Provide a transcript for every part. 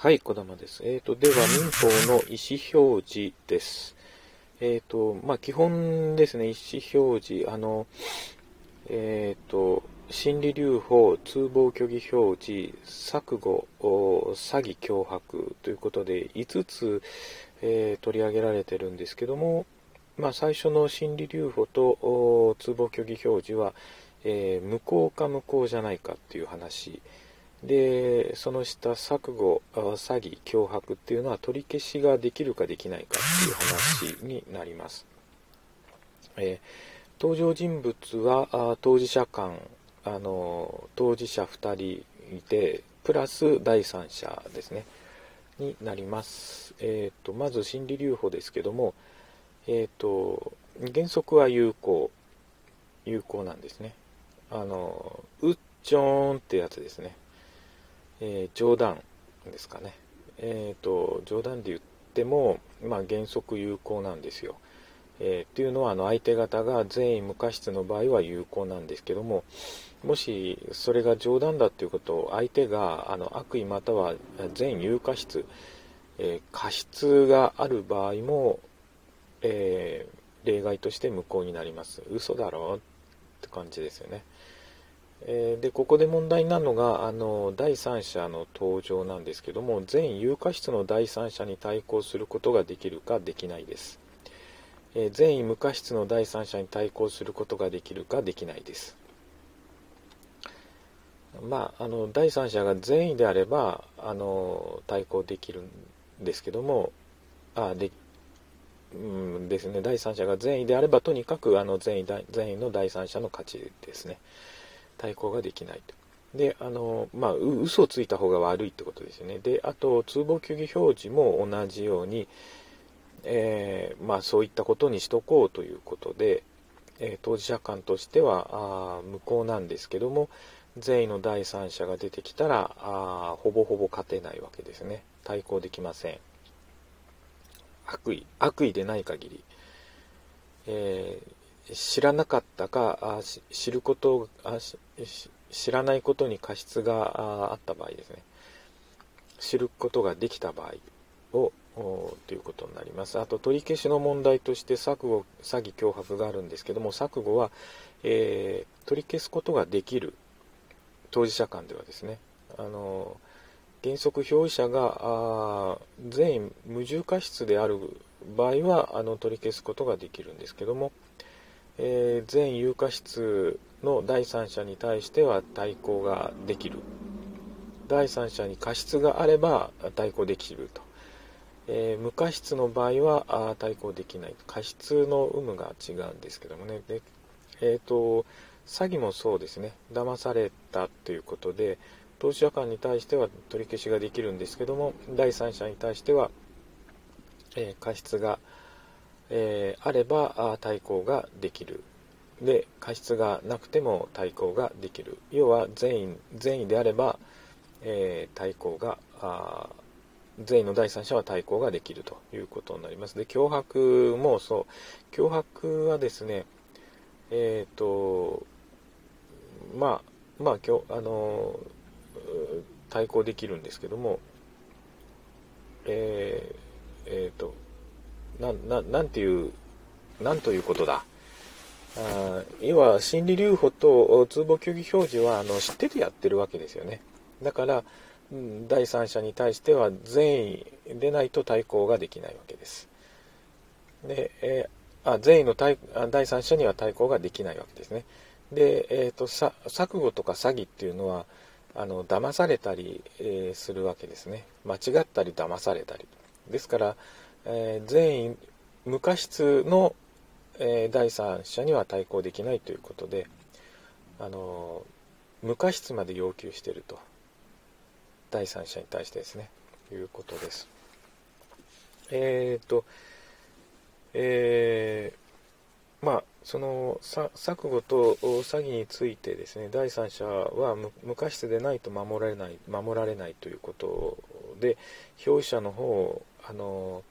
はい、小玉です。えっ、ー、と、では、民法の意思表示です。えっ、ー、と、まあ、基本ですね、意思表示、あの、えっ、ー、と、心理留保、通報虚偽表示、錯誤、詐欺脅迫ということで、5つ、え取り上げられてるんですけども、まあ、最初の心理留保と通報虚偽表示は、え無効か無効じゃないかっていう話。でその下錯誤詐欺脅迫っていうのは取り消しができるかできないかっていう話になります、えー、登場人物は当事者間あの当事者2人いてプラス第三者ですね。になります、えーと、まず心理留保ですけども、えーと、原則は有効有効なんですね。あのうっちょーんってやつですね。えー、冗談ですかね。えっ、ー、と、冗談で言っても、まあ、原則有効なんですよ。えー、っていうのは、あの、相手方が善意無過失の場合は有効なんですけども、もし、それが冗談だっていうことを、相手が、あの、悪意または善有過失、えー、過失がある場合も、えー、例外として無効になります。嘘だろ？って感じですよね。え、でここで問題になるのがあの第三者の登場なんですけども全有価質の第三者に対抗することができるかできないです、えー、善意無過失の第三者に対抗することができるかできないです。まあ、あの第三者が善意であればあの対抗できるんですけどもあでうんですね。第三者が善意であればとにかくあの善意善意の第三者の勝ちですね。対抗ができないと。で、あの、まあ、嘘をついた方が悪いってことですよね。で、あと、通報球技表示も同じように、えー、まあ、そういったことにしとこうということで、えー、当事者間としてはあ無効なんですけども、善意の第三者が出てきたらあほぼほぼ勝てないわけですね。対抗できません。悪意、悪意でない限り。えー知らなかったか知ることあ知らないことに過失があった場合ですね。知ることができた場合をということになります。あと取り消しの問題として錯誤詐欺脅迫があるんですけども錯誤は、えー、取り消すことができる当事者間ではですね。あの原則表意者が全員無重過失である場合はあの取り消すことができるんですけども、えー、全有価質の第三者に対しては対抗ができる。第三者に過失があれば対抗できると、えー、無過失の場合はあ対抗できない。過失の有無が違うんですけどもね。で、えーと、詐欺もそうですね。騙されたということで投資者間に対しては取り消しができるんですけども第三者に対しては、えー、過失がえー、あれば対抗ができる。で過失がなくても対抗ができる。要は善意善意であれば、えー、対抗が善意の第三者は対抗ができるということになります。で脅迫もそう。脅迫はですねえっ、ー、とまあまあ今日あの対抗できるんですけどもえー、えー、とな、な、なんていう、なんということだ？あ要は、心理留保と通報虚偽表示は、あの、知っててやってるわけですよね。だから、第三者に対しては善意でないと対抗ができないわけです。で、えー、あ善意の対第三者には対抗ができないわけですね。で、えーと、さ錯誤とか詐欺っていうのはあの騙されたり、えー、するわけですね。間違ったり騙されたり。ですから、えー、全員無過失の、えー、第三者には対抗できないということで、あの無過失まで要求していると第三者に対してですねいうことです。えっ、とえー、まあその錯誤と詐欺についてですね第三者は無過失でないと守られない守られないということで表者の方をあの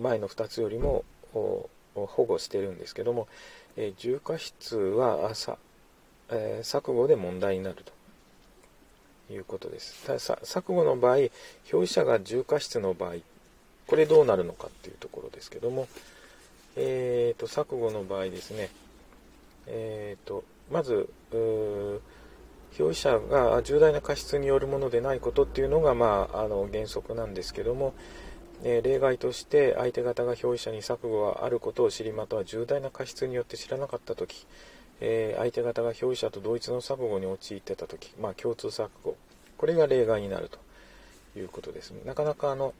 前の2つよりも保護してるんですけども、えー、重過失はさ、えー、錯誤で問題になると。いうことですただ錯誤の場合表示者が重過失の場合これどうなるのかっていうところですけども、えーと、錯誤の場合ですね、えーと、まず表示者が重大な過失によるものでないことっていうのが、まあ、あの原則なんですけども、え、例外として相手方が表示者に錯誤があることを知りまたは重大な過失によって知らなかった時、え、相手方が表示者と同一の錯誤に陥ってた時、まあ、共通錯誤。これが例外になるということですね。なかなかあの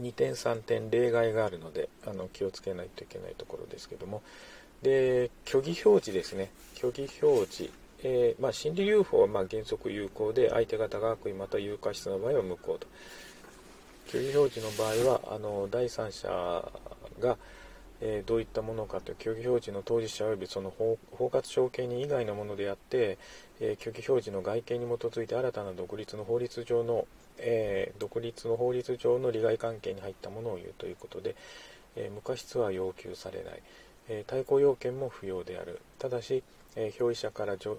2点3点例外があるのであの気をつけないといけないところですけども。で虚偽表示ですね。虚偽表示。えー、まあ、心理 UFO はま原則有効で相手方が悪意また有過失の場合は無効と。虚偽表示の場合はあの第三者が、えー、どういったものかという虚偽表示の当事者及びその包括証券人以外のものであって、えー、虚偽表示の外見に基づいて新たな独立の法律上の、えー、独立の法律上の利害関係に入ったものを言うということで、え無過失は要求されない、え対抗要件も不要である。ただしえー、表意者から譲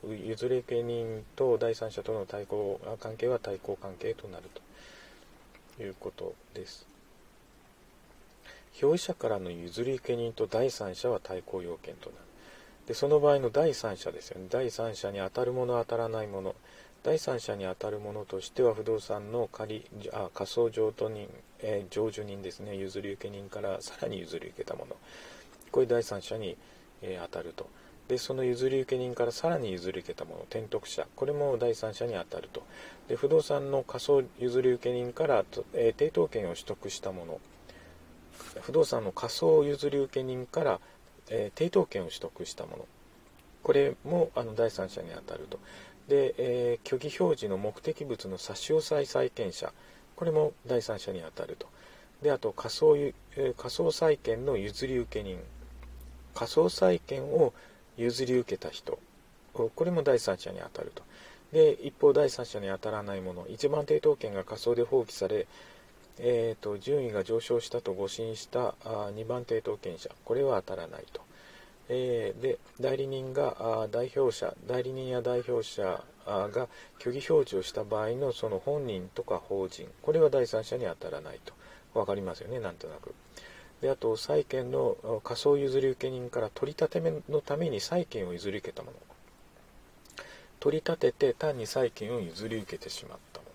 り受け人と第三者との対抗関係は対抗関係となると。いうことです。表意者からの譲り受け人と第三者は対抗要件となる。で、その場合の第三者ですよね。第三者に当たるもの、当たらないもの。第三者に当たるものとしては、不動産の仮あ仮想譲渡人、えー、譲受人ですね。譲り受け人からさらに譲り受けたもの。これ第三者に、えー、当たると。でその譲り受け人からさらに譲り受けたもの転得者。これも第三者に当たると。で不動産の仮想譲り受け人から、えー、抵当権を取得したもの。不動産の仮想譲り受け人から、えー、抵当権を取得したもの。これもあの第三者に当たると。で、えー、虚偽表示の目的物の差し押さえ債権者。これも第三者に当たると。であと仮想,、えー、仮想債権の譲り受け人。仮想債権を譲り受けた人。これも第三者に当たると。で一方第三者に当たらないもの。一番抵当権が仮想で放棄され、えーと、順位が上昇したと誤信したあ2番抵当権者。これは当たらないと、えー、で代理人があ代表者。代理人や代表者が虚偽表示をした場合のその本人とか法人。これは第三者に当たらないと。分かりますよねなんとなく。であと債権の仮想譲り受け人から取り立てのために債権を譲り受けたもの。取り立てて単に債権を譲り受けてしまったもの、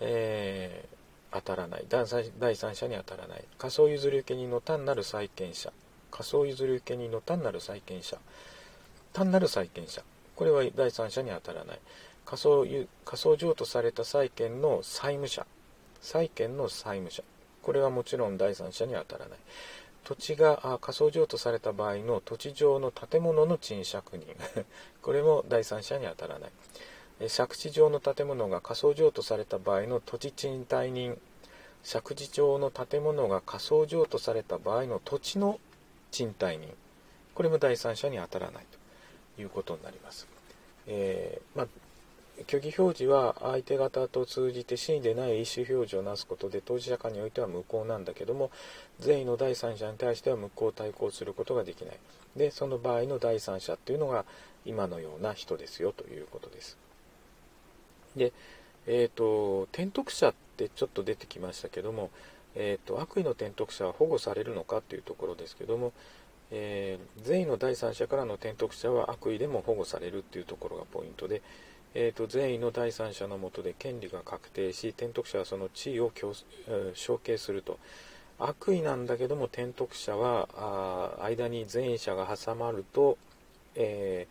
えー、当たらない。第三者に当たらない。仮想譲り受け人の単なる債権者。仮想譲り受け人の単なる債権者。単なる債権者。これは第三者に当たらない。仮想仮想譲渡された債権の債務者。債権の債務者。これはもちろん第三者に当たらない。土地が仮想譲渡された場合の土地上の建物の賃借人。これも第三者に当たらない。借地上の建物が仮想譲渡された場合の土地賃貸人。借地上の建物が仮想譲渡された場合の土地の賃貸人。これも第三者に当たらないということになります、えー、まあ、虚偽表示は相手方と通じて真意でない意思表示をなすことで当事者間においては無効なんだけども善意の第三者に対しては無効対抗することができない。でその場合の第三者っていうのが今のような人ですよということです。でえっ、ー、と転得者ってちょっと出てきましたけども、えーと、悪意の転得者は保護されるのかっていうところですけども、えー、善意の第三者からの転得者は悪意でも保護されるっていうところがポイントでえーと、善意の第三者のもとで権利が確定し転得者はその地位を承継すると。悪意なんだけども転得者は間に善意者が挟まると、え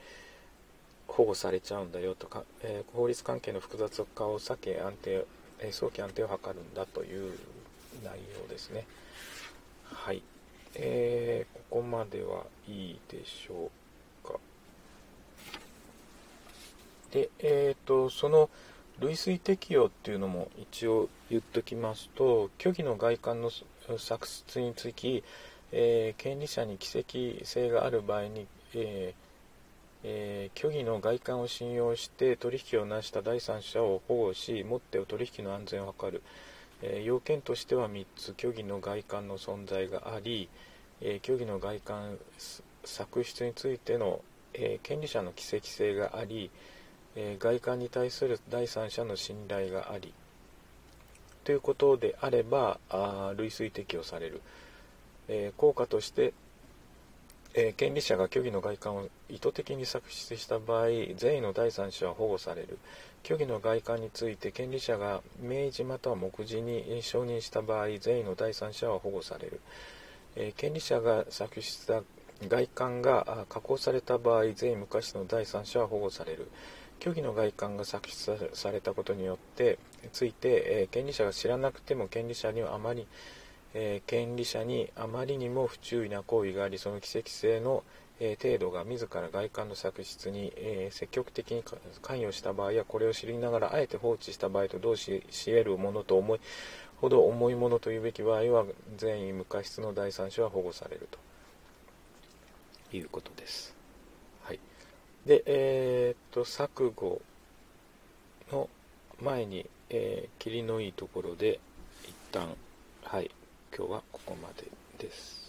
ー、保護されちゃうんだよとか、えー、法律関係の複雑化を避け安定、えー、早期安定を図るんだという内容ですね。はい、えー、ここまではいいでしょうか。で、えーと、その類推適用っていうのも一応言っときますと虚偽の外観の作出につき、えー、権利者に奇跡性がある場合に、えーえー、虚偽の外観を信用して取引を成した第三者を保護しもって取引の安全を図る、えー、要件としては3つ虚偽の外観の存在があり、え虚偽の外観作出についての、え権利者の奇跡性があり、えー、外観に対する第三者の信頼がありということであればあ類推適用される、えー、効果として、えー、権利者が虚偽の外観を意図的に作出した場合善意の第三者は保護される。虚偽の外観について権利者が明示または目次に承認した場合善意の第三者は保護される、え、権利者が作出した外観が加工された場合善意無過失の第三者は保護される。虚偽の外観が作出されたことによってついて、えー、権利者が知らなくても権利者にはあまり、えー、権利者にあまりにも不注意な行為がありその奇跡性の、えー、程度が自ら外観の作出に、え積極的に関与した場合やこれを知りながらあえて放置した場合と同し得るものと思いほど重いものというべき場合は善意無過失の第三者は保護されるということです。で、えー、っと、錯誤の前に、えー、霧のいいところで、一旦、はい、今日はここまでです。